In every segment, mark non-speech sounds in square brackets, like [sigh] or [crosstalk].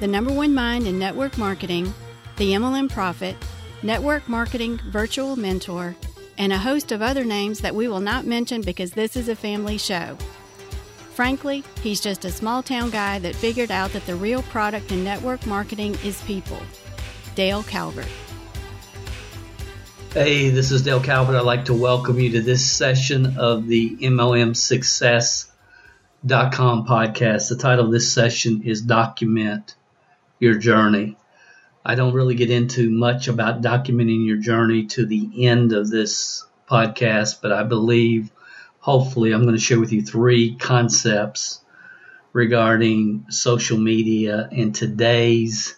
the number one mind in network marketing, the MLM Profit, network marketing virtual mentor, and a host of other names that we will not mention because this is a family show. Frankly, he's just a small town guy that figured out that the real product in network marketing is people. Dale Calvert. Hey, this is Dale Calvert. I'd like to welcome you to this session of the MLM Success.com podcast. The title of this session is Document your journey. I don't really get into much about documenting your journey to the end of this podcast, but I believe hopefully I'm going to share with you three concepts regarding social media in today's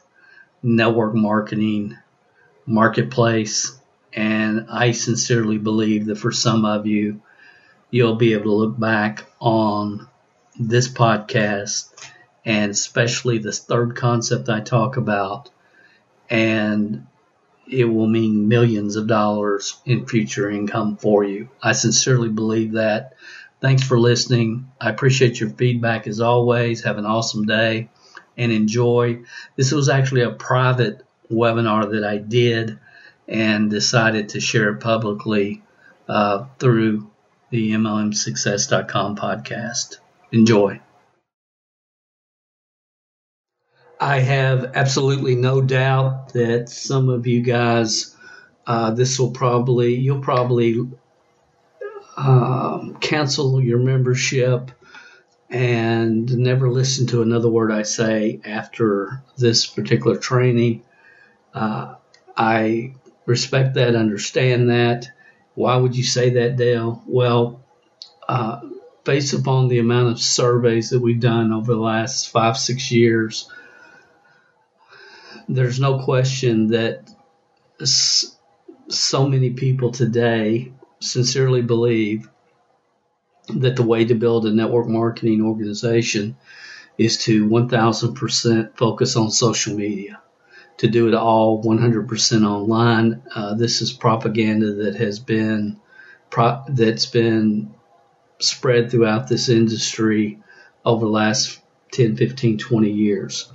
network marketing marketplace. And I sincerely believe that for some of you, you'll be able to look back on this podcast and especially this third concept I talk about, and it will mean millions of dollars in future income for you. I sincerely believe that. Thanks for listening. I appreciate your feedback as always. Have an awesome day and enjoy. This was actually a private webinar that I did and decided to share it publicly uh, through the MLMSuccess.com podcast. Enjoy. I have absolutely no doubt that some of you guys, uh, this will probably, you'll probably um, cancel your membership and never listen to another word I say after this particular training. Uh, I respect that, understand that. Why would you say that, Dale? Well, uh, based upon the amount of surveys that we've done over the last five, six years, there's no question that so many people today sincerely believe that the way to build a network marketing organization is to 1000% focus on social media, to do it all 100% online. Uh, this is propaganda that has been pro- that's been spread throughout this industry over the last 10, 15, 20 years.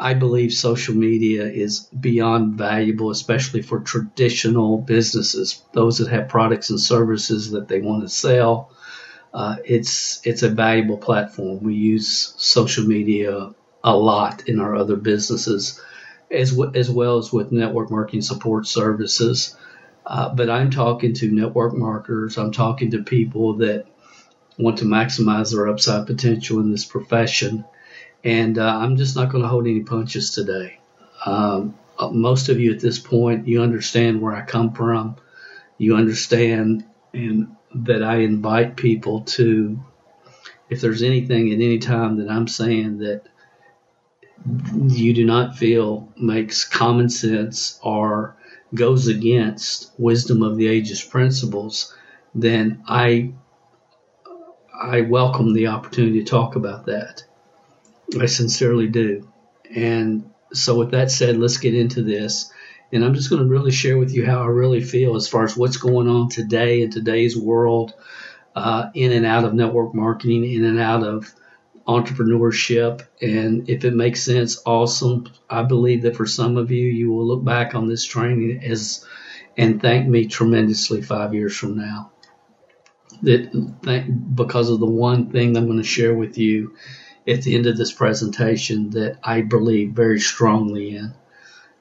I believe social media is beyond valuable, especially for traditional businesses, those that have products and services that they want to sell. Uh, it's it's a valuable platform. We use social media a lot in our other businesses, as w- as well as with network marketing support services. Uh, but I'm talking to network marketers. I'm talking to people that want to maximize their upside potential in this profession and uh, I'm just not going to hold any punches today. Um, uh, most of you at this point, you understand where I come from. You understand and that I invite people to, if there's anything at any time that I'm saying that you do not feel makes common sense or goes against wisdom of the ages principles, then I I welcome the opportunity to talk about that. I sincerely do. And so, with that said, let's get into this. And I'm just going to really share with you how I really feel as far as what's going on today in today's world, uh, in and out of network marketing, in and out of entrepreneurship. And if it makes sense, awesome. I believe that for some of you, you will look back on this training as and thank me tremendously five years from now. That because of the one thing I'm going to share with you at the end of this presentation that I believe very strongly in.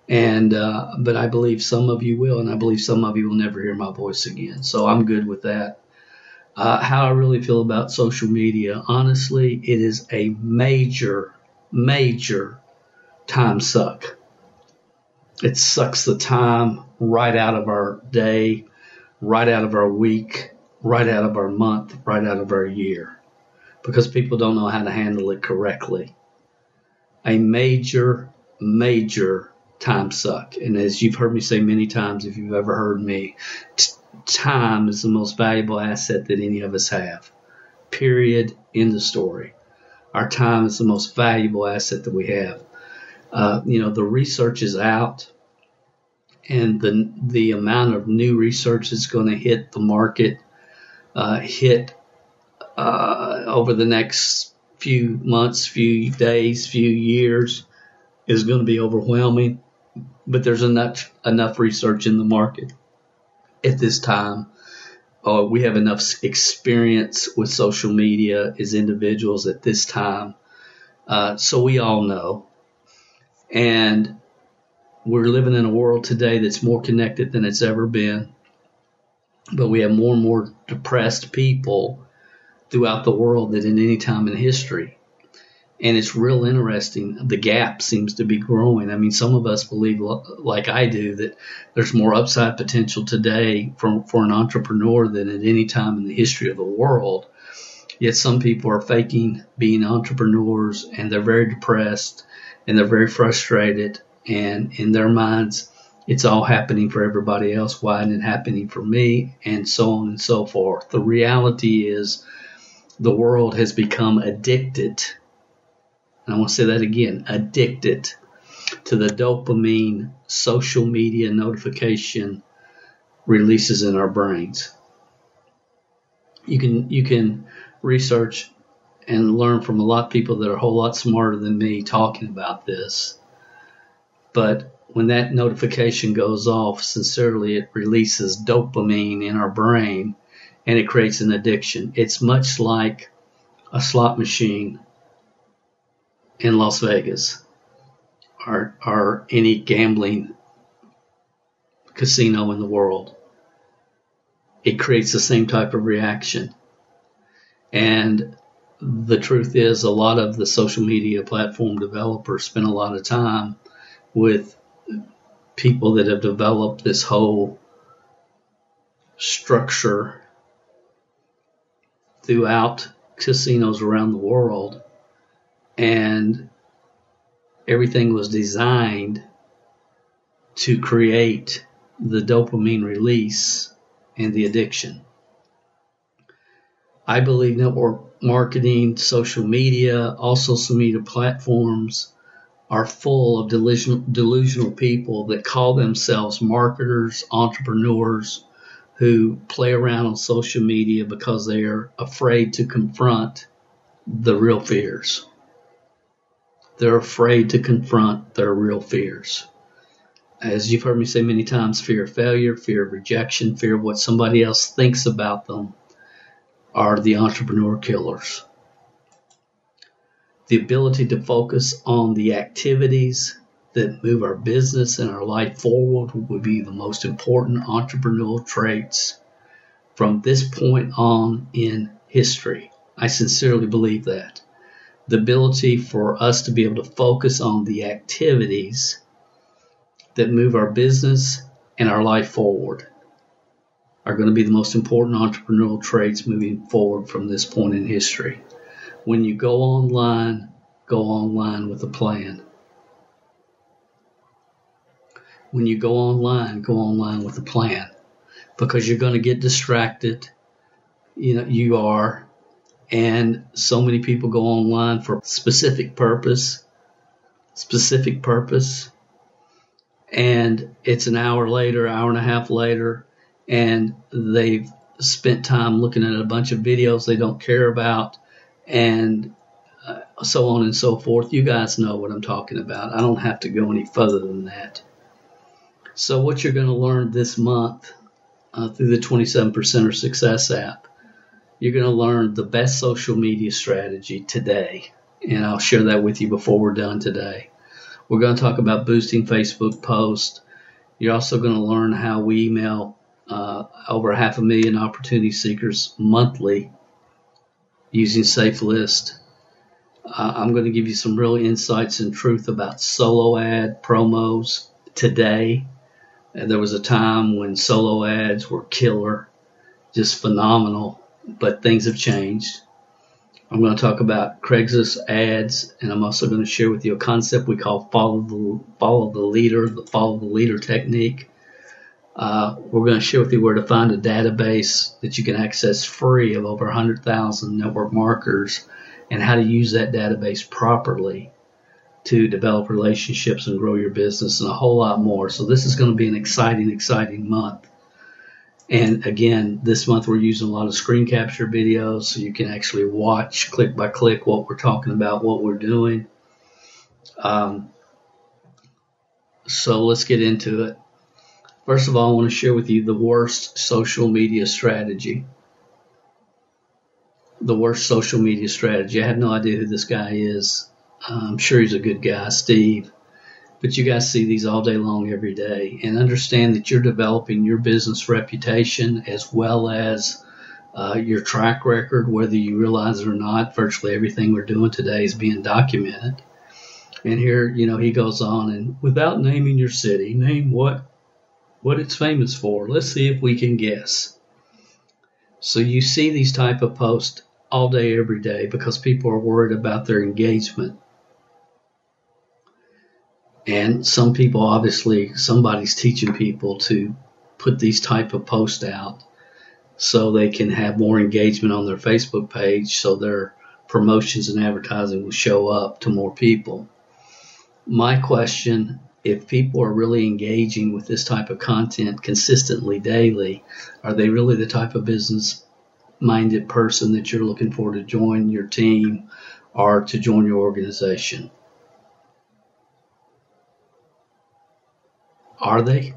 And, uh, but I believe some of you will, and I believe some of you will never hear my voice again. So I'm good with that. Uh, how I really feel about social media, honestly, it is a major, major time suck. It sucks the time right out of our day, right out of our week, right out of our month, right out of our year because people don't know how to handle it correctly. A major major time suck. And as you've heard me say many times, if you've ever heard me, t- time is the most valuable asset that any of us have. Period. End of story. Our time is the most valuable asset that we have. Uh, you know, the research is out, and the the amount of new research that's going to hit the market, uh, hit uh, over the next few months, few days, few years, is going to be overwhelming. But there's enough enough research in the market at this time. Uh, we have enough experience with social media as individuals at this time, uh, so we all know. And we're living in a world today that's more connected than it's ever been. But we have more and more depressed people throughout the world than in any time in history and it's real interesting. The gap seems to be growing. I mean, some of us believe, like I do, that there's more upside potential today for, for an entrepreneur than at any time in the history of the world. Yet some people are faking being entrepreneurs and they're very depressed and they're very frustrated. And in their minds, it's all happening for everybody else. Why isn't it happening for me? And so on and so forth. The reality is the world has become addicted and I want to say that again addicted to the dopamine social media notification releases in our brains. You can you can research and learn from a lot of people that are a whole lot smarter than me talking about this. But when that notification goes off, sincerely, it releases dopamine in our brain and it creates an addiction. It's much like a slot machine in Las Vegas or, or any gambling casino in the world. It creates the same type of reaction. And the truth is, a lot of the social media platform developers spend a lot of time with people that have developed this whole structure throughout casinos around the world and everything was designed to create the dopamine release and the addiction. I believe network marketing, social media, all social media platforms are full of delusional, delusional people that call themselves marketers, entrepreneurs who play around on social media because they are afraid to confront the real fears. They're afraid to confront their real fears. As you've heard me say many times, fear of failure, fear of rejection, fear of what somebody else thinks about them are the entrepreneur killers. The ability to focus on the activities that move our business and our life forward will be the most important entrepreneurial traits from this point on in history. I sincerely believe that the ability for us to be able to focus on the activities that move our business and our life forward are going to be the most important entrepreneurial traits moving forward from this point in history. When you go online, go online with a plan. When you go online, go online with a plan because you're going to get distracted. You know, you are and so many people go online for specific purpose, specific purpose, and it's an hour later, hour and a half later, and they've spent time looking at a bunch of videos they don't care about, and uh, so on and so forth. You guys know what I'm talking about. I don't have to go any further than that. So, what you're going to learn this month uh, through the 27% Success app you're going to learn the best social media strategy today. And I'll share that with you before we're done today. We're going to talk about boosting Facebook posts. You're also going to learn how we email uh, over half a million opportunity seekers monthly using SafeList. Uh, I'm going to give you some real insights and truth about solo ad promos today. There was a time when solo ads were killer, just phenomenal but things have changed. I'm going to talk about Craigslist ads, and I'm also going to share with you a concept we call follow the follow the leader, the follow the leader technique. Uh, we're going to share with you where to find a database that you can access free of over 100,000 network marketers and how to use that database properly to develop relationships and grow your business and a whole lot more. So this is going to be an exciting, exciting month. And again, this month we're using a lot of screen capture videos so you can actually watch click by click what we're talking about, what we're doing. Um, so let's get into it. First of all, I want to share with you the worst social media strategy. The worst social media strategy. I have no idea who this guy is. I'm sure he's a good guy, Steve. But you guys see these all day long, every day, and understand that you're developing your business reputation as well as uh, your track record, whether you realize it or not. Virtually everything we're doing today is being documented. And here, you know, he goes on and without naming your city, name what what it's famous for. Let's see if we can guess. So you see these type of posts all day, every day, because people are worried about their engagement and some people, obviously, somebody's teaching people to put these type of posts out so they can have more engagement on their Facebook page so their promotions and advertising will show up to more people. My question if people are really engaging with this type of content consistently daily, are they really the type of business minded person that you're looking for to join your team or to join your organization? Are they?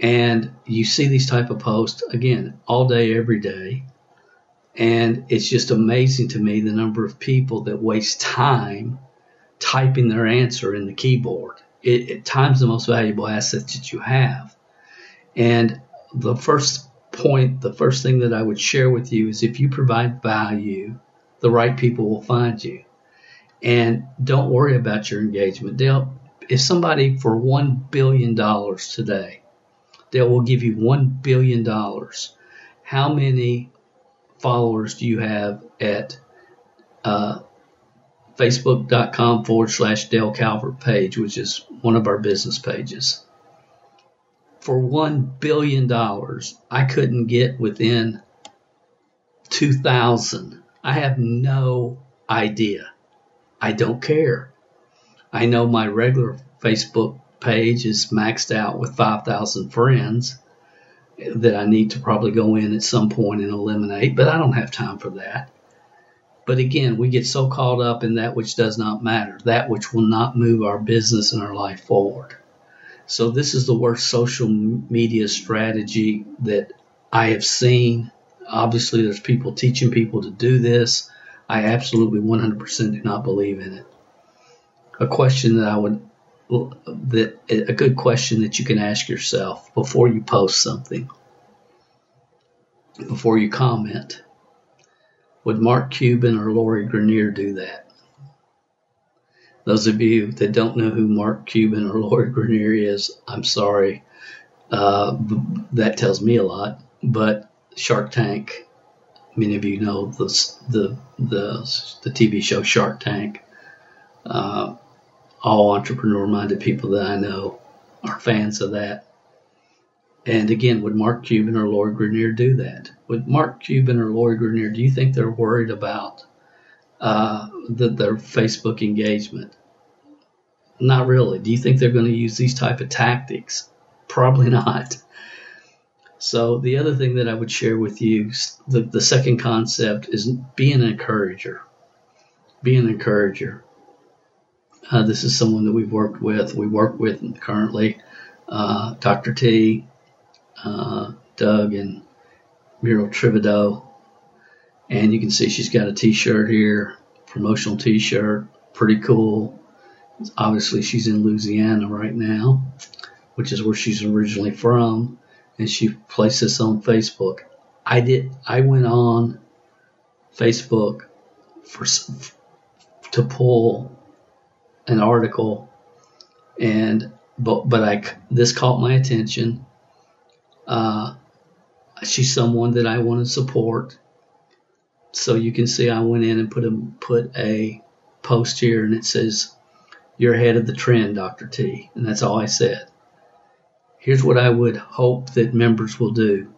And you see these type of posts again all day, every day. And it's just amazing to me the number of people that waste time typing their answer in the keyboard. It, it time's the most valuable asset that you have. And the first point, the first thing that I would share with you is if you provide value, the right people will find you. And don't worry about your engagement. They'll if somebody for one billion dollars today, they will give you one billion dollars. How many followers do you have at uh, facebook.com forward slash Dale Calvert page, which is one of our business pages? For one billion dollars, I couldn't get within 2,000. I have no idea. I don't care. I know my regular Facebook page is maxed out with 5,000 friends that I need to probably go in at some point and eliminate, but I don't have time for that. But again, we get so caught up in that which does not matter, that which will not move our business and our life forward. So, this is the worst social media strategy that I have seen. Obviously, there's people teaching people to do this. I absolutely 100% do not believe in it a question that I would that a good question that you can ask yourself before you post something, before you comment. Would Mark Cuban or Lori Greiner do that? Those of you that don't know who Mark Cuban or Lori Greiner is, I'm sorry. Uh, that tells me a lot. But Shark Tank, many of you know the the the, the TV show Shark Tank. Uh, all entrepreneur minded people that I know are fans of that. And again, would Mark Cuban or Lori Greiner do that? Would Mark Cuban or Lori Greiner, do you think they're worried about uh, the, their Facebook engagement? Not really. Do you think they're going to use these type of tactics? Probably not. So the other thing that I would share with you, the, the second concept is be an encourager. Be an encourager. Uh, this is someone that we've worked with. We work with currently uh, Dr. T, uh, Doug, and Muriel Trivido. And you can see she's got a T-shirt here, promotional T-shirt, pretty cool. Obviously, she's in Louisiana right now, which is where she's originally from, and she placed this on Facebook. I did. I went on Facebook for to pull an article, and but but I this caught my attention. Uh, she's someone that I want to support, So you can see I went in and put a put a post here and it says you're ahead of the trend, Dr. T. And that's all I said. Here's what I would hope that members will do.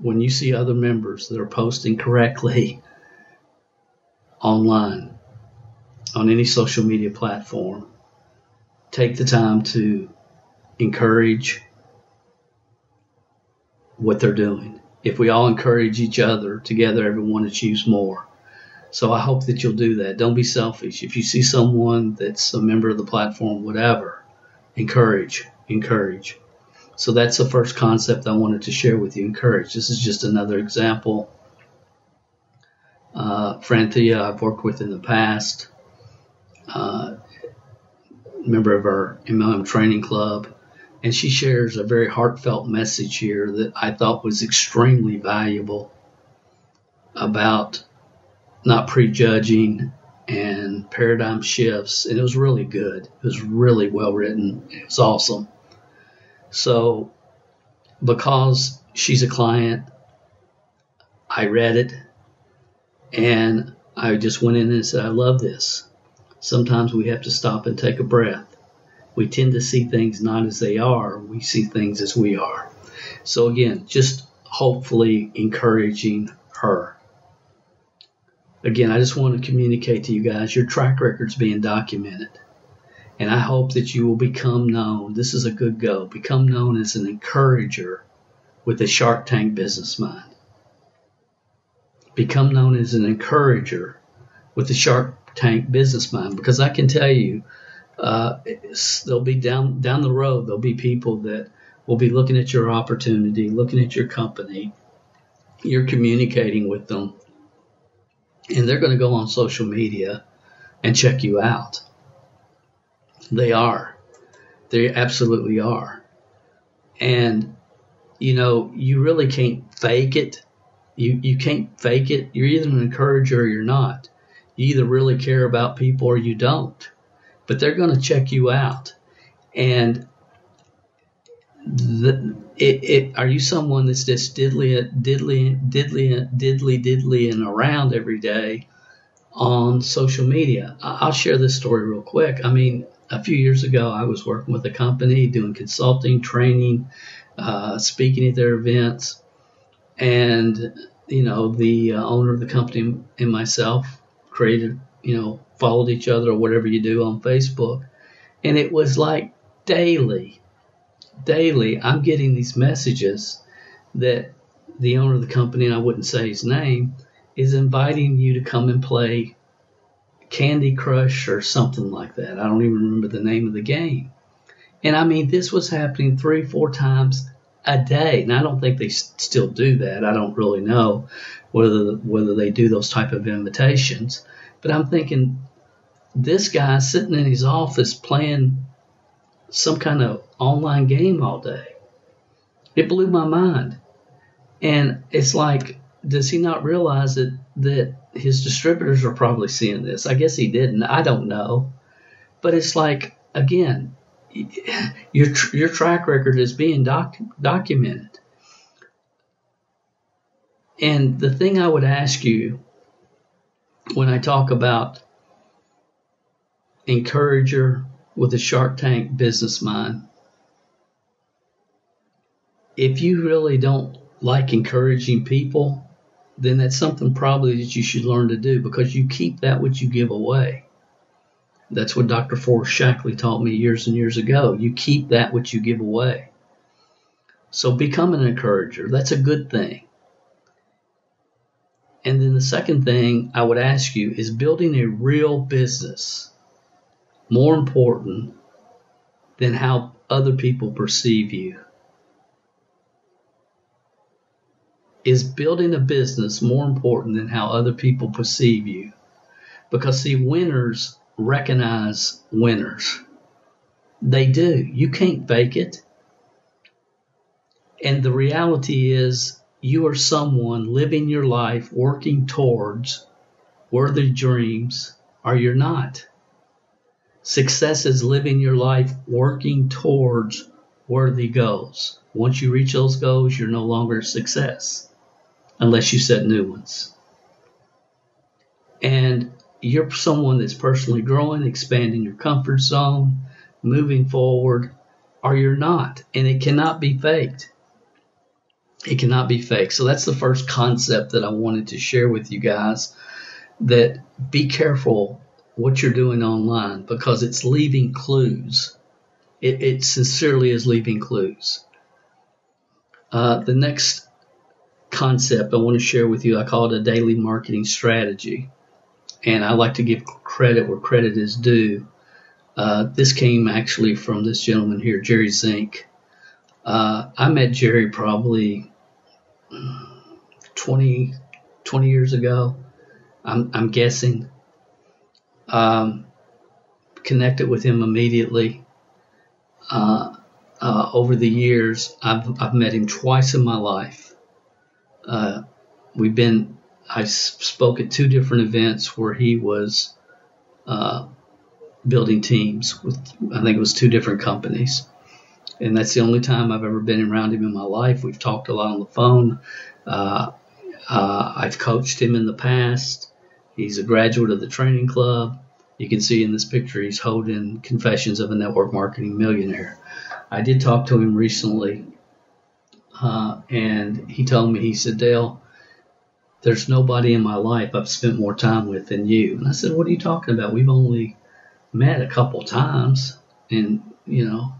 When you see other members that are posting correctly [laughs] online on any social media platform, take the time to encourage what they're doing. If we all encourage each other together, everyone achieves more. So I hope that you'll do that. Don't be selfish. If you see someone that's a member of the platform, whatever, encourage, encourage. So that's the first concept I wanted to share with you. Encourage. This is just another example. Uh, Franthia, I've worked with in the past, uh, member of our MLM training club, and she shares a very heartfelt message here that I thought was extremely valuable about not prejudging and paradigm shifts. And it was really good. It was really well written. It was awesome. So, because she's a client, I read it and I just went in and said, I love this. Sometimes we have to stop and take a breath. We tend to see things not as they are, we see things as we are. So, again, just hopefully encouraging her. Again, I just want to communicate to you guys your track record's being documented. And I hope that you will become known. This is a good go. Become known as an encourager with a Shark Tank business mind. Become known as an encourager with a Shark Tank business mind. Because I can tell you, uh, there'll be down down the road there'll be people that will be looking at your opportunity, looking at your company. You're communicating with them, and they're going to go on social media and check you out. They are. They absolutely are. And, you know, you really can't fake it. You, you can't fake it. You're either an encourager or you're not. You either really care about people or you don't. But they're going to check you out. And the, it, it, are you someone that's just diddly, diddly, diddly, diddly, diddly, and around every day on social media? I'll share this story real quick. I mean, a few years ago, I was working with a company doing consulting, training, uh, speaking at their events, and you know the uh, owner of the company and myself created, you know, followed each other or whatever you do on Facebook, and it was like daily, daily, I'm getting these messages that the owner of the company, and I wouldn't say his name, is inviting you to come and play Candy Crush or something like that. I don't even remember the name of the game. And I mean, this was happening three, four times a day. And I don't think they still do that. I don't really know whether whether they do those type of invitations. But I'm thinking, this guy sitting in his office playing some kind of online game all day. It blew my mind. And it's like, does he not realize that that his distributors are probably seeing this. I guess he didn't. I don't know. But it's like, again, [laughs] your, your track record is being doc, documented. And the thing I would ask you when I talk about encourager with a Shark Tank business mind, if you really don't like encouraging people, then that's something probably that you should learn to do because you keep that which you give away. That's what Dr. Forrest Shaklee taught me years and years ago. You keep that which you give away. So become an encourager. That's a good thing. And then the second thing I would ask you is building a real business more important than how other people perceive you. Is building a business more important than how other people perceive you? Because, see, winners recognize winners. They do. You can't fake it. And the reality is, you are someone living your life working towards worthy dreams, or you're not. Success is living your life working towards worthy goals. Once you reach those goals, you're no longer a success unless you set new ones. and you're someone that's personally growing, expanding your comfort zone, moving forward, or you're not. And it cannot be faked. It cannot be fake. So that's the first concept that I wanted to share with you guys that be careful what you're doing online because it's leaving clues. It, it sincerely is leaving clues. Uh, the next concept I want to share with you, I call it a daily marketing strategy. And I like to give credit where credit is due. Uh, this came actually from this gentleman here, Jerry Zink. Uh, I met Jerry probably 20, 20 years ago. I'm, I'm guessing. Um, connected with him immediately. Uh, uh, over the years, I've, I've met him twice in my life. Uh, we've been, I spoke at two different events where he was uh, building teams with, I think it was two different companies. And that's the only time I've ever been around him in my life. We've talked a lot on the phone. Uh, uh, I've coached him in the past. He's a graduate of the training club. You can see in this picture he's holding Confessions of a Network Marketing Millionaire. I did talk to him recently, uh, and he told me, he said, Dale, there's nobody in my life I've spent more time with than you. And I said, What are you talking about? We've only met a couple times. And, you know,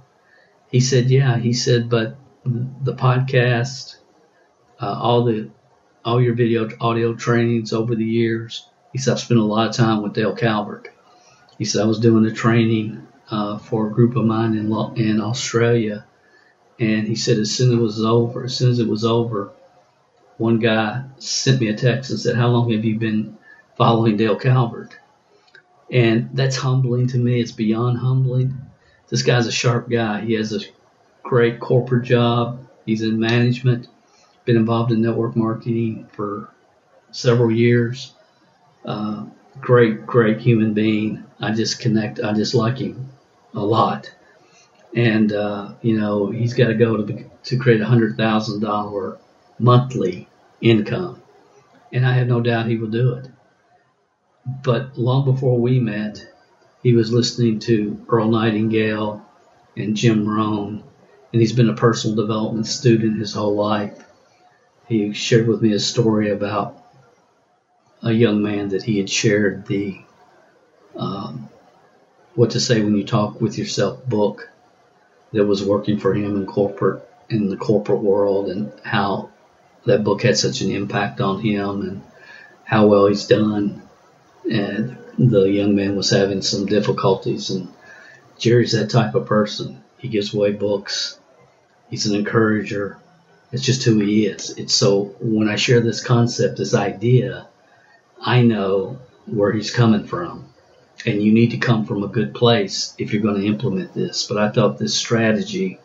he said, Yeah. He said, But the podcast, uh, all the all your video audio trainings over the years. He said, I've spent a lot of time with Dale Calvert. He said, I was doing a training uh, for a group of mine in in Australia, and he said as soon as it was over, as soon as it was over, one guy sent me a text and said, "How long have you been following Dale Calvert?" And that's humbling to me. It's beyond humbling. This guy's a sharp guy. He has a great corporate job. He's in management. Been involved in network marketing for several years. Uh, great, great human being. I just connect. I just like him a lot. And, uh, you know, he's got to go to, to create a $100,000 monthly income. And I have no doubt he will do it. But long before we met, he was listening to Earl Nightingale and Jim Rohn, and he's been a personal development student his whole life. He shared with me a story about a young man that he had shared the um, what to say when you talk with yourself book that was working for him in corporate in the corporate world and how that book had such an impact on him and how well he's done and the young man was having some difficulties and Jerry's that type of person. He gives away books. He's an encourager. It's just who he is. It's so when I share this concept, this idea, I know where he's coming from and you need to come from a good place if you're going to implement this. But I thought this strategy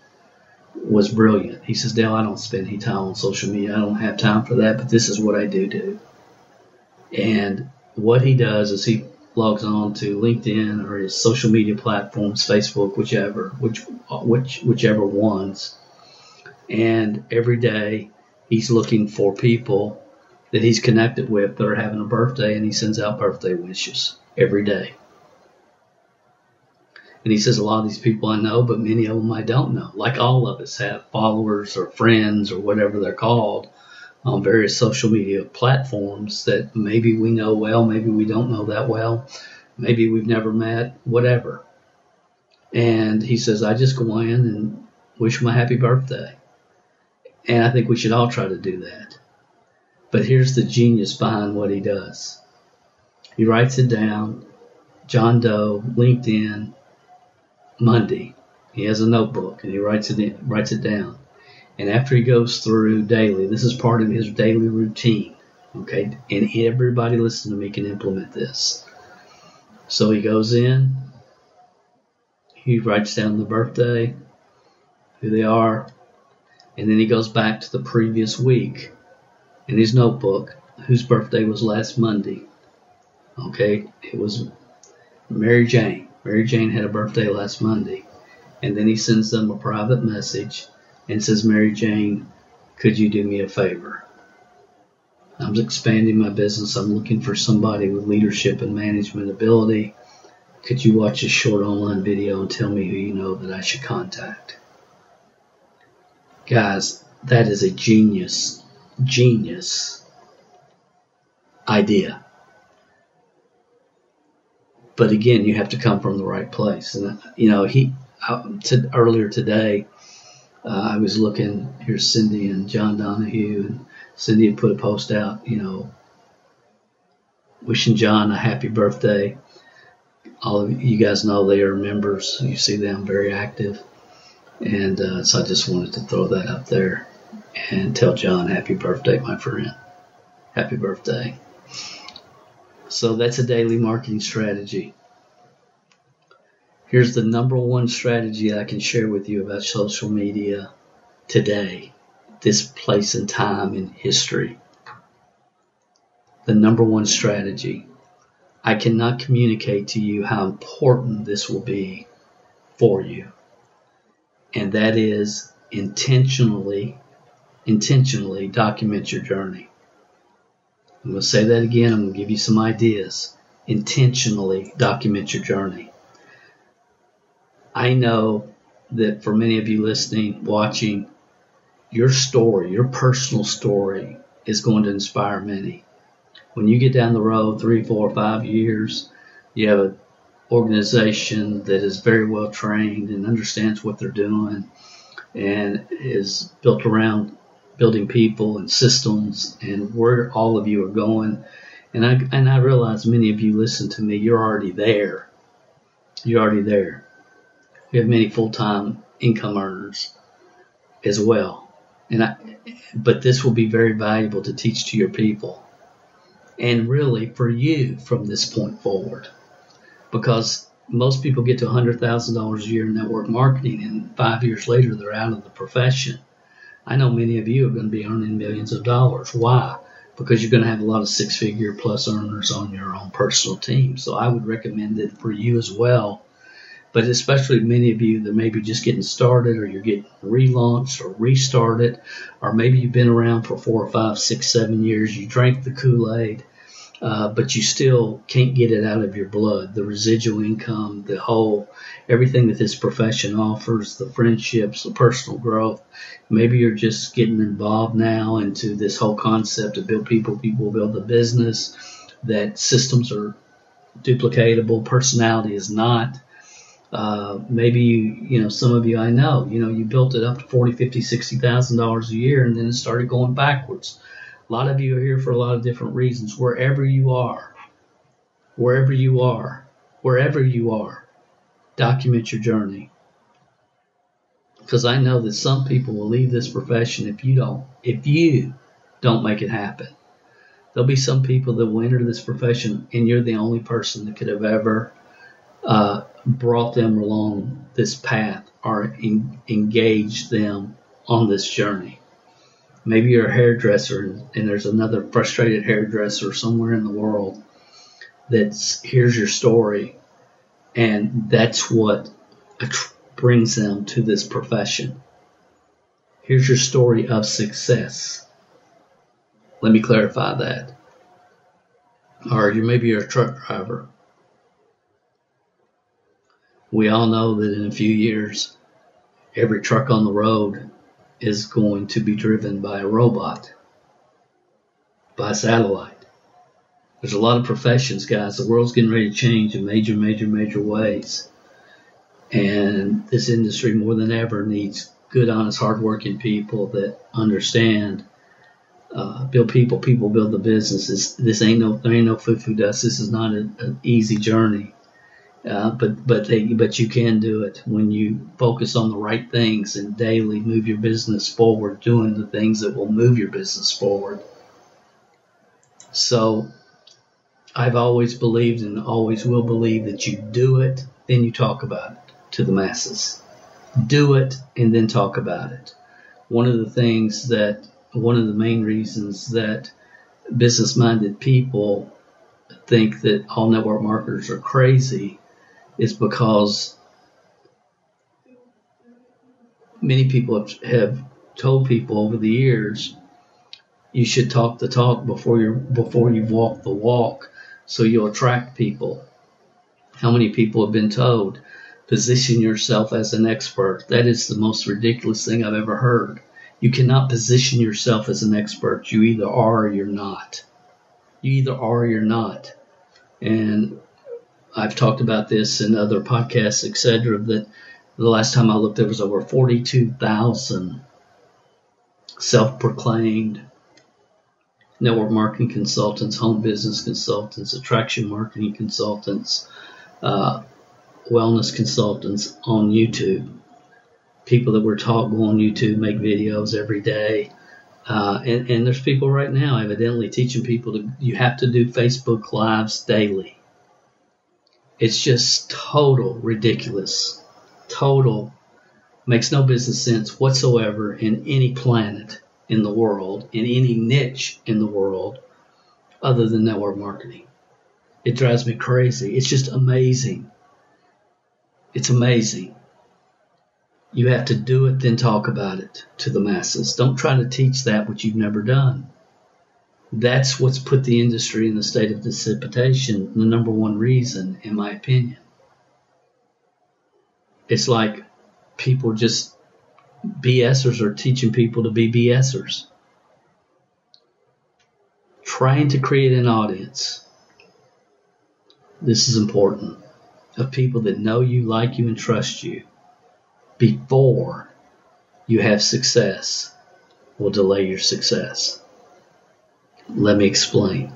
was brilliant. He says, Dale, I don't spend any time on social media. I don't have time for that, but this is what I do do. And what he does is he logs on to LinkedIn or his social media platforms, Facebook, whichever, which, which, whichever ones. And every day he's looking for people that he's connected with that are having a birthday and he sends out birthday wishes every day. And he says, a lot of these people I know, but many of them I don't know. Like all of us have followers or friends or whatever they're called on various social media platforms that maybe we know well, maybe we don't know that well, maybe we've never met, whatever. And he says, I just go in and wish them a happy birthday. And I think we should all try to do that. But here's the genius behind what he does. He writes it down, John Doe, LinkedIn, Monday. He has a notebook and he writes it in, writes it down. And after he goes through daily, this is part of his daily routine. Okay, and everybody listening to me can implement this. So he goes in, he writes down the birthday, who they are, and then he goes back to the previous week in his notebook, whose birthday was last Monday. Okay, it was Mary Jane. Mary Jane had a birthday last Monday. And then he sends them a private message and says, Mary Jane, could you do me a favor? I'm expanding my business. I'm looking for somebody with leadership and management ability. Could you watch a short online video and tell me who you know that I should contact? Guys, that is a genius, genius idea. But again, you have to come from the right place. And, you know, he, uh, to, earlier today, uh, I was looking, here's Cindy and John Donahue, and Cindy had put a post out, you know, wishing John a happy birthday. All of you guys know they are members. You see them very active. And uh, so I just wanted to throw that up there and tell John happy birthday, my friend. Happy birthday. So that's a daily marketing strategy. Here's the number one strategy I can share with you about social media today, this place and time in history. The number one strategy. I cannot communicate to you how important this will be for you. And that is intentionally, intentionally document your journey. I'm going to say that again. I'm going to give you some ideas. Intentionally document your journey. I know that for many of you listening, watching, your story, your personal story is going to inspire many. When you get down the road three, four, five years, you have an organization that is very well trained and understands what they're doing and is built around building people and systems and where all of you are going. And I, and I realize many of you listen to me, you're already there. You're already there. We have many full-time income earners as well. And I, but this will be very valuable to teach to your people and really for you from this point forward because most people get to $100,000 a year in network marketing and five years later they're out of the profession. I know many of you are going to be earning millions of dollars. Why? Because you're going to have a lot of six figure plus earners on your own personal team. So I would recommend it for you as well but especially many of you that may be just getting started or you're getting relaunched or restarted, or maybe you've been around for four or five, six, seven years, you drank the Kool Aid, uh, but you still can't get it out of your blood. The residual income, the whole, everything that this profession offers, the friendships, the personal growth. Maybe you're just getting involved now into this whole concept of build people, people build the business, that systems are duplicatable, personality is not. Uh, maybe you, you know, some of you I know, you know, you built it up to forty, fifty, sixty thousand dollars a year, and then it started going backwards. A lot of you are here for a lot of different reasons. Wherever you are, wherever you are, wherever you are, document your journey. Because I know that some people will leave this profession if you don't, if you don't make it happen. There'll be some people that will enter this profession, and you're the only person that could have ever uh, brought them along this path or en- engaged them on this journey. Maybe you're a hairdresser and, there's another frustrated hairdresser somewhere in the world that's here's your story and that's what brings them to this profession. Here's your story of success. Let me clarify that. Or you maybe you're a truck driver we all know that in a few years, every truck on the road is going to be driven by a robot, by a satellite. There's a lot of professions, guys. The world's getting ready to change in major, major, major ways. And this industry more than ever needs good, honest, hardworking people that understand uh, build people, people build the businesses. This, ain't no, there ain't no foo foo dust. This is not an easy journey. Uh, but but they, but you can do it when you focus on the right things and daily move your business forward, doing the things that will move your business forward. So I've always believed and always will believe that you do it, then you talk about it to the masses. Do it and then talk about it. One of the things that one of the main reasons that business minded people think that all network marketers are crazy is because many people have, told people over the years you should talk the talk before you before you walk the walk so you'll attract people. How many people have been told position yourself as an expert? That is the most ridiculous thing I've ever heard. You cannot position yourself as an expert. You either are or you're not. You either are or you're not. And I've talked about this in other podcasts, etc. That the last time I looked, there was over 42,000 self-proclaimed network marketing consultants, home business consultants, attraction marketing consultants, uh, wellness consultants on YouTube. People that were taught go on YouTube, make videos every day. Uh, and, and there's people right now evidently teaching people to you have to do Facebook lives daily. It's just total ridiculous. Total makes no business sense whatsoever in any planet in the world, in any niche in the world, other than network marketing. It drives me crazy. It's just amazing. It's amazing. You have to do it, then talk about it to the masses. Don't try to teach that which you've never done. That's what's put the industry in the state of dissipation, the number one reason, in my opinion. It's like people just BSers are teaching people to be BSers. Trying to create an audience. This is important. Of people that know you, like you, and trust you before you have success will delay your success. Let me explain.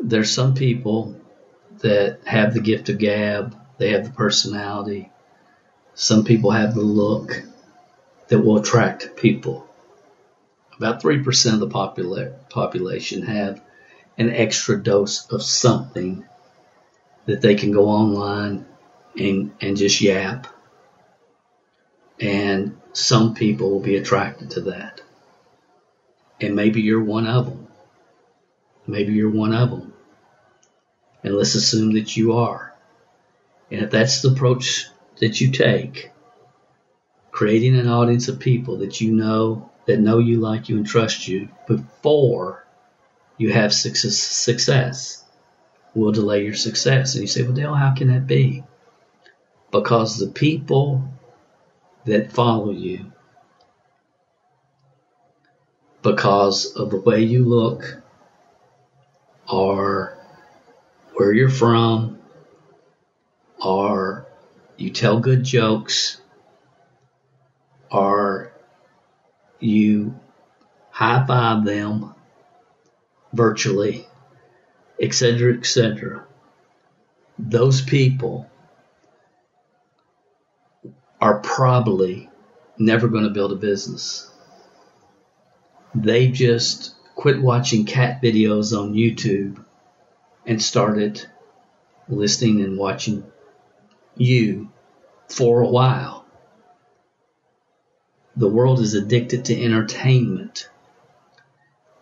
There's some people that have the gift of gab, they have the personality, some people have the look that will attract people. About 3% of the popula- population have an extra dose of something that they can go online and, and just yap. And some people will be attracted to that. And maybe you're one of them. Maybe you're one of them. And let's assume that you are. And if that's the approach that you take, creating an audience of people that you know, that know you, like you, and trust you before you have success, will delay your success. And you say, well, Dale, how can that be? Because the people that follow you, because of the way you look, or where you're from, or you tell good jokes, or you high five them virtually, etc., etc. Those people are probably never going to build a business. They just quit watching cat videos on YouTube and started listening and watching you for a while. The world is addicted to entertainment.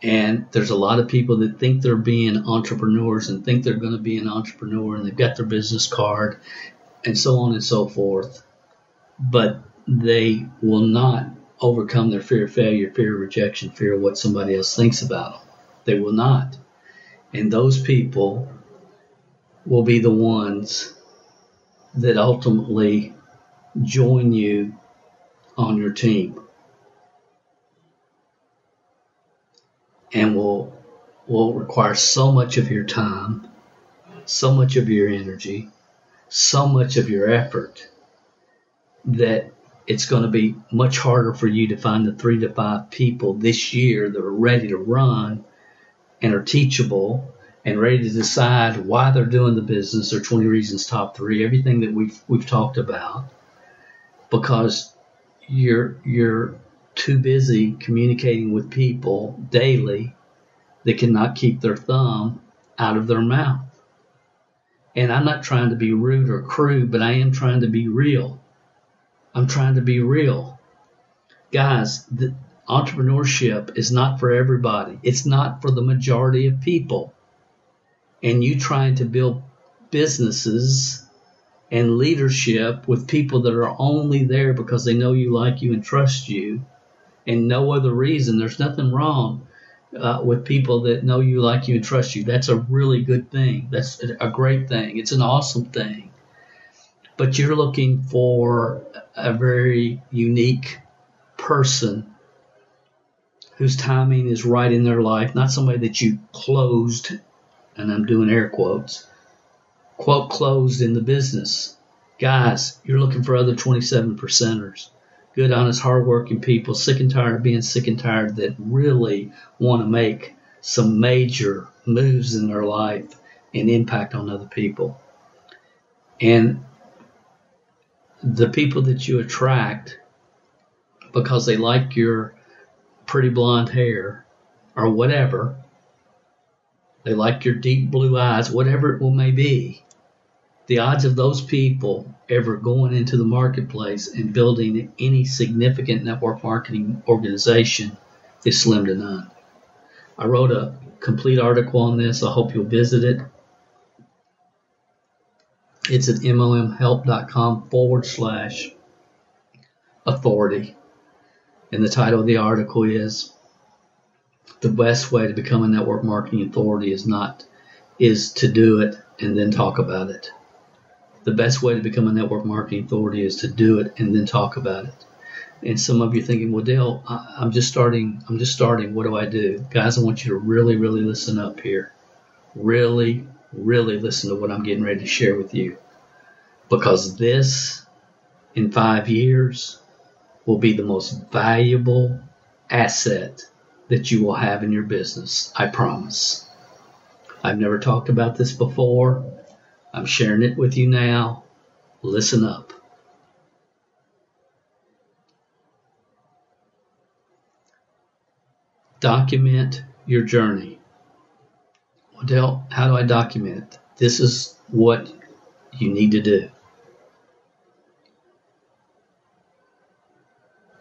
And there's a lot of people that think they're being entrepreneurs and think they're going to be an entrepreneur and they've got their business card and so on and so forth. But they will not overcome their fear of failure, fear of rejection, fear of what somebody else thinks about them. They will not. And those people will be the ones that ultimately join you on your team and will will require so much of your time, so much of your energy, so much of your effort that it's going to be much harder for you to find the three to five people this year that are ready to run and are teachable and ready to decide why they're doing the business or 20 reasons top three, everything that we've, we've talked about, because you're, you're too busy communicating with people daily that cannot keep their thumb out of their mouth. And I'm not trying to be rude or crude, but I am trying to be real. I'm trying to be real. Guys, the entrepreneurship is not for everybody. It's not for the majority of people and you trying to build businesses and leadership with people that are only there because they know you, like you, and trust you, and no other reason. There's nothing wrong uh, with people that know you, like you, and trust you. That's a really good thing. That's a great thing. It's an awesome thing. But you're looking for a very unique person whose timing is right in their life, not somebody that you closed, and I'm doing air quotes, quote, closed in the business. Guys, you're looking for other 27 percenters good, honest, hardworking people, sick and tired of being sick and tired that really want to make some major moves in their life and impact on other people. And the people that you attract because they like your pretty blonde hair or whatever, they like your deep blue eyes, whatever it may be, the odds of those people ever going into the marketplace and building any significant network marketing organization is slim to none. I wrote a complete article on this. I hope you'll visit it. It's at mlmhelp.com forward slash authority. And the title of the article is The Best Way to Become a Network Marketing Authority is not is to do it and then talk about it the best way to become a network marketing authority is to do it and then talk about it. And some of you are thinking, well, Dale, I, am just starting. I'm just starting. What do I do? Guys, I want you to really, really listen up here. Really, really listen to what I'm getting ready to share with you. Because this, in five years, will be the most valuable asset that you will have in your business. I promise. I've never talked about this before. I'm sharing it with you now. Listen up. Document your journey. Well, how do I document it? This is what you need to do.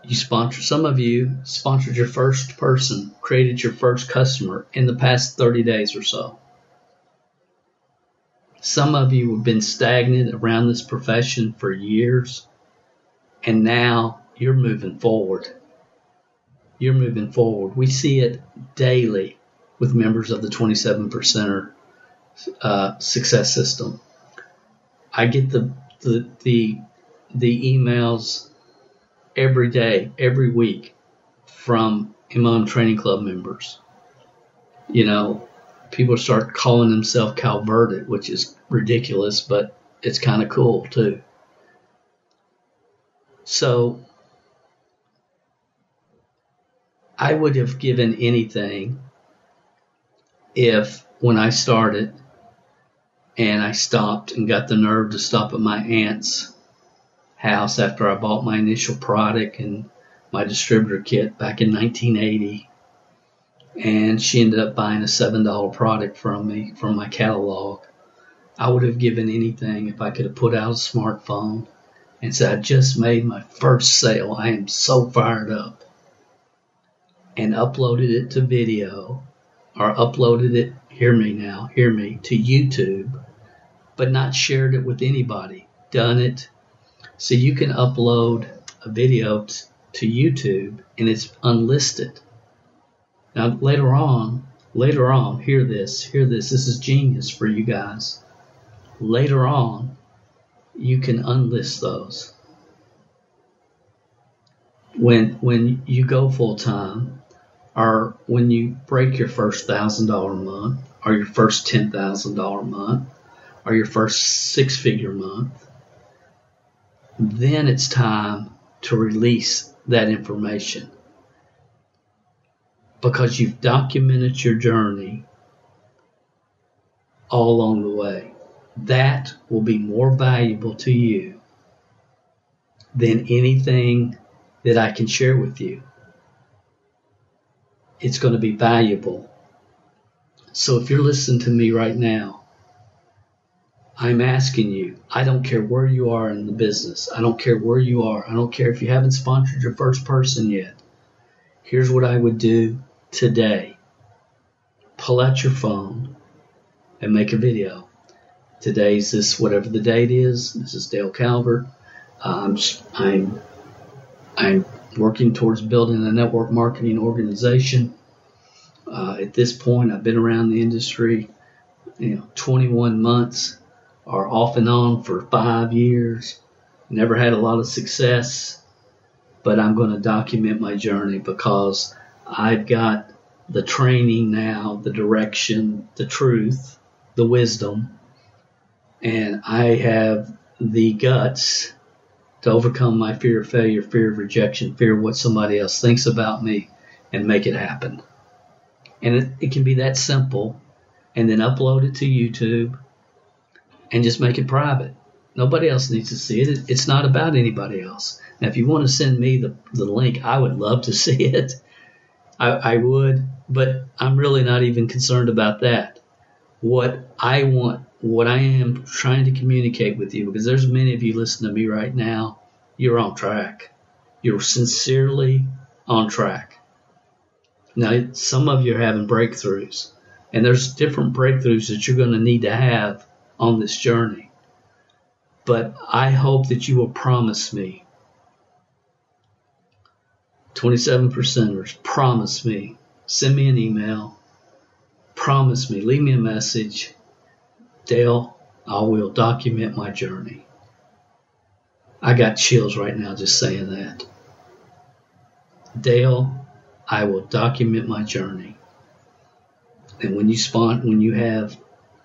You sponsor, some of you sponsored your first person, created your first customer in the past 30 days or so. Some of you have been stagnant around this profession for years, and now you're moving forward. You're moving forward. We see it daily with members of the 27 percenter uh, success system. I get the, the the the emails every day, every week from MLM Training Club members. You know, people start calling themselves Calverted, which is ridiculous, but it's kind of cool too. So I would have given anything if when I started and I stopped and got the nerve to stop at my aunt's house after I bought my initial product and my distributor kit back in 1980 and she ended up buying a seven dollar product from me from my catalog. I would have given anything if I could have put out a smartphone and said, I just made my first sale. I am so fired up. And uploaded it to video or uploaded it, hear me now, hear me, to YouTube, but not shared it with anybody. Done it. So you can upload a video to YouTube and it's unlisted. Now, later on, later on, hear this, hear this. This is genius for you guys. Later on, you can unlist those. When when you go full time, or when you break your first thousand dollar month, or your first ten thousand dollar month, or your first six figure month, then it's time to release that information because you've documented your journey all along the way. That will be more valuable to you than anything that I can share with you. It's going to be valuable. So if you're listening to me right now, I'm asking you, I don't care where you are in the business. I don't care where you are. I don't care if you haven't sponsored your first person yet. Here's what I would do today. Pull out your phone and make a video. Today's this whatever the date is. This is Dale Calvert. Um, I'm I'm working towards building a network marketing organization. Uh, at this point, I've been around the industry, you know, 21 months or off and on for five years. Never had a lot of success, but I'm going to document my journey because I've got the training now, the direction, the truth, the wisdom, and I have the guts to overcome my fear of failure, fear of rejection, fear of what somebody else thinks about me, and make it happen. And it, it can be that simple, and then upload it to YouTube and just make it private. Nobody else needs to see it. It's not about anybody else. Now, if you want to send me the, the link, I would love to [laughs] see it. I, I would, but I'm really not even concerned about that. What I want what I am trying to communicate with you, because there's many of you listening to me right now, you're on track. You're sincerely on track. Now, some of you are having breakthroughs, and there's different breakthroughs that you're going to need to have on this journey. But I hope that you will promise me 27 percenters, promise me, send me an email, promise me, leave me a message Dale, I will document my journey. I got chills right now just saying that. Dale, I will document my journey. And when you spawn, when you have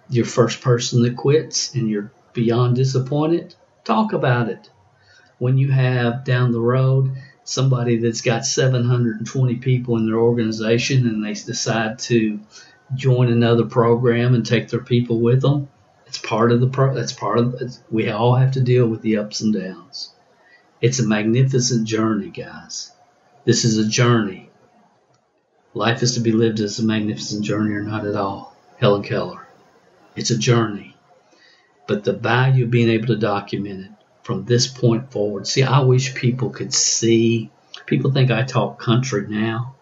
your first person that quits and you're beyond disappointed, talk about it. When you have down the road somebody that's got 720 people in their organization and they decide to join another program and take their people with them, it's part of the pro. That's part of. We all have to deal with the ups and downs. It's a magnificent journey, guys. This is a journey. Life is to be lived as a magnificent journey or not at all. Helen Keller. It's a journey. But the value of being able to document it from this point forward. See, I wish people could see. People think I talk country now.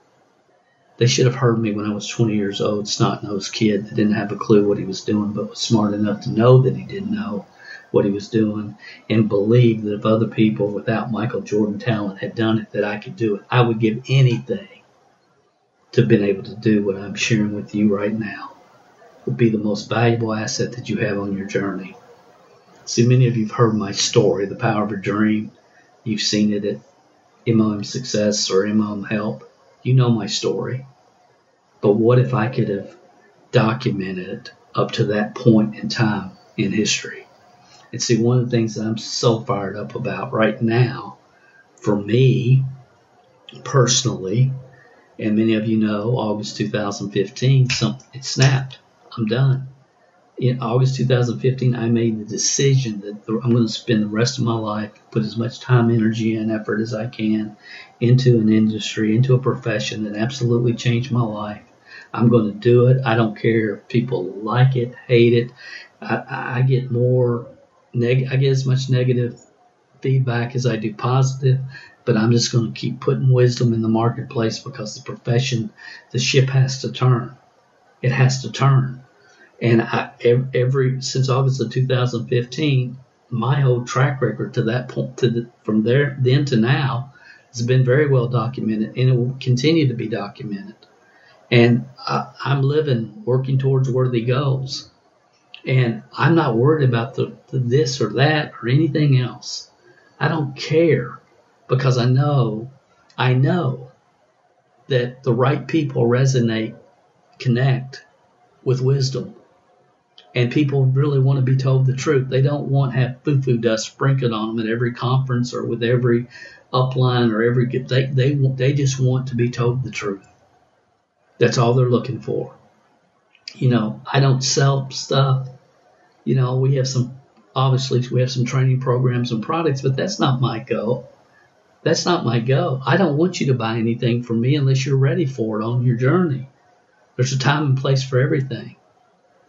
They should have heard me when I was 20 years old, snot-nosed kid that didn't have a clue what he was doing, but was smart enough to know that he didn't know what he was doing and believe that if other people without Michael Jordan talent had done it, that I could do it. I would give anything to have been able to do what I'm sharing with you right now. It would be the most valuable asset that you have on your journey. See, many of you have heard my story, The Power of a Dream. You've seen it at MLM Success or MLM Help. You know my story. But what if I could have documented it up to that point in time in history? And see, one of the things that I'm so fired up about right now, for me personally, and many of you know, August 2015, something it snapped. I'm done in August 2015, I made the decision that I'm going to spend the rest of my life, put as much time, energy, and effort as I can into an industry, into a profession that absolutely changed my life. I'm going to do it. I don't care if people like it, hate it. I, I get more, neg- I get as much negative feedback as I do positive, but I'm just going to keep putting wisdom in the marketplace because the profession, the ship has to turn. It has to turn and I, every since August of 2015, my whole track record to that point, to the, from there then to now, has been very well documented, and it will continue to be documented. And I, I'm living, working towards worthy goals, and I'm not worried about the, the this or that or anything else. I don't care because I know, I know that the right people resonate, connect with wisdom and people really want to be told the truth. They don't want to have foo-foo dust sprinkled on them at every conference or with every upline or every they they they just want to be told the truth. That's all they're looking for. You know, I don't sell stuff. You know, we have some obviously we have some training programs and products, but that's not my goal. That's not my goal. I don't want you to buy anything from me unless you're ready for it on your journey. There's a time and place for everything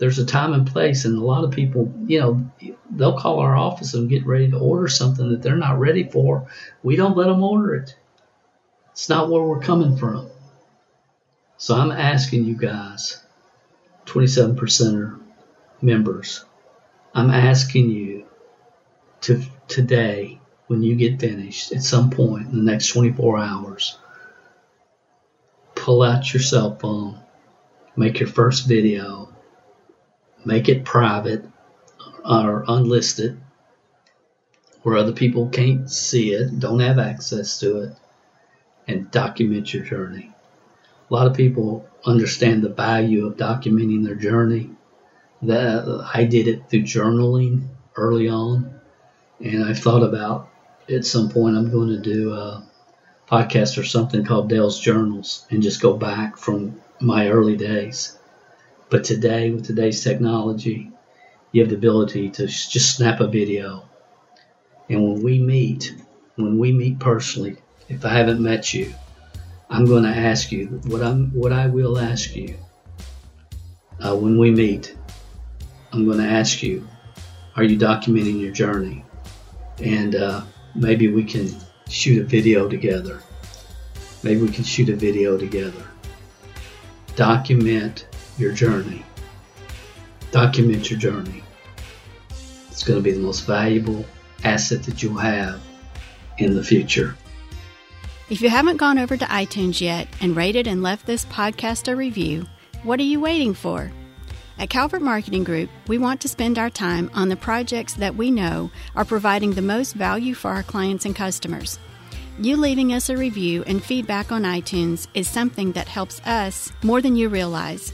there's a time and place, and a lot of people, you know, they'll call our office and get ready to order something that they're not ready for. We don't let them order it. It's not where we're coming from. So I'm asking you guys, 27 percenter members, I'm asking you to today, when you get finished at some point in the next 24 hours, pull out your cell phone, make your first video, make it private or unlisted where other people can't see it, don't have access to it, and document your journey. A lot of people understand the value of documenting their journey. That I did it through journaling early on, and I've thought about at some point I'm going to do a podcast or something called Dale's Journals and just go back from my early days. But today, with today's technology, you have the ability to just snap a video. And when we meet, when we meet personally, if I haven't met you, I'm going to ask you what I'm what I will ask you uh, when we meet. I'm going to ask you, are you documenting your journey? And uh, maybe we can shoot a video together. Maybe we can shoot a video together. Document your journey. Document your journey. It's going to be the most valuable asset that you'll have in the future. If you haven't gone over to iTunes yet and rated and left this podcast a review, what are you waiting for? At Calvert Marketing Group, we want to spend our time on the projects that we know are providing the most value for our clients and customers. You leaving us a review and feedback on iTunes is something that helps us more than you realize.